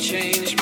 change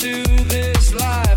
to this life.